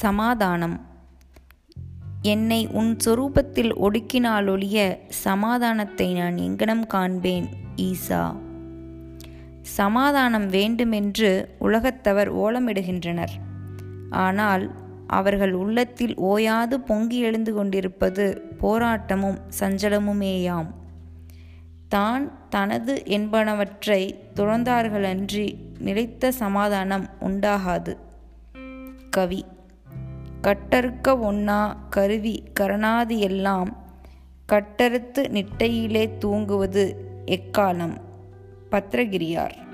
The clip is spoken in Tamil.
சமாதானம். என்னை உன் சொரூபத்தில் ஒடுக்கினாலொழிய சமாதானத்தை நான் எங்கனம் காண்பேன் ஈசா? சமாதானம் வேண்டுமென்று உலகத்தவர் ஓலமிடுகின்றனர். ஆனால் அவர்கள் உள்ளத்தில் ஓயாது பொங்கி எழுந்து கொண்டிருப்பது போராட்டமும் சஞ்சலமுமேயாம். தான் தனது என்பனவற்றை துறந்தார்களன்றி நிலைத்த சமாதானம் உண்டாகாது. கவி கட்டறுக்க ஒன்னா கருவி கரணாதி எல்லாம் கட்டறுத்து நிட்டையிலே தூங்குவது எக்காலம்? பத்ரகிரியார்.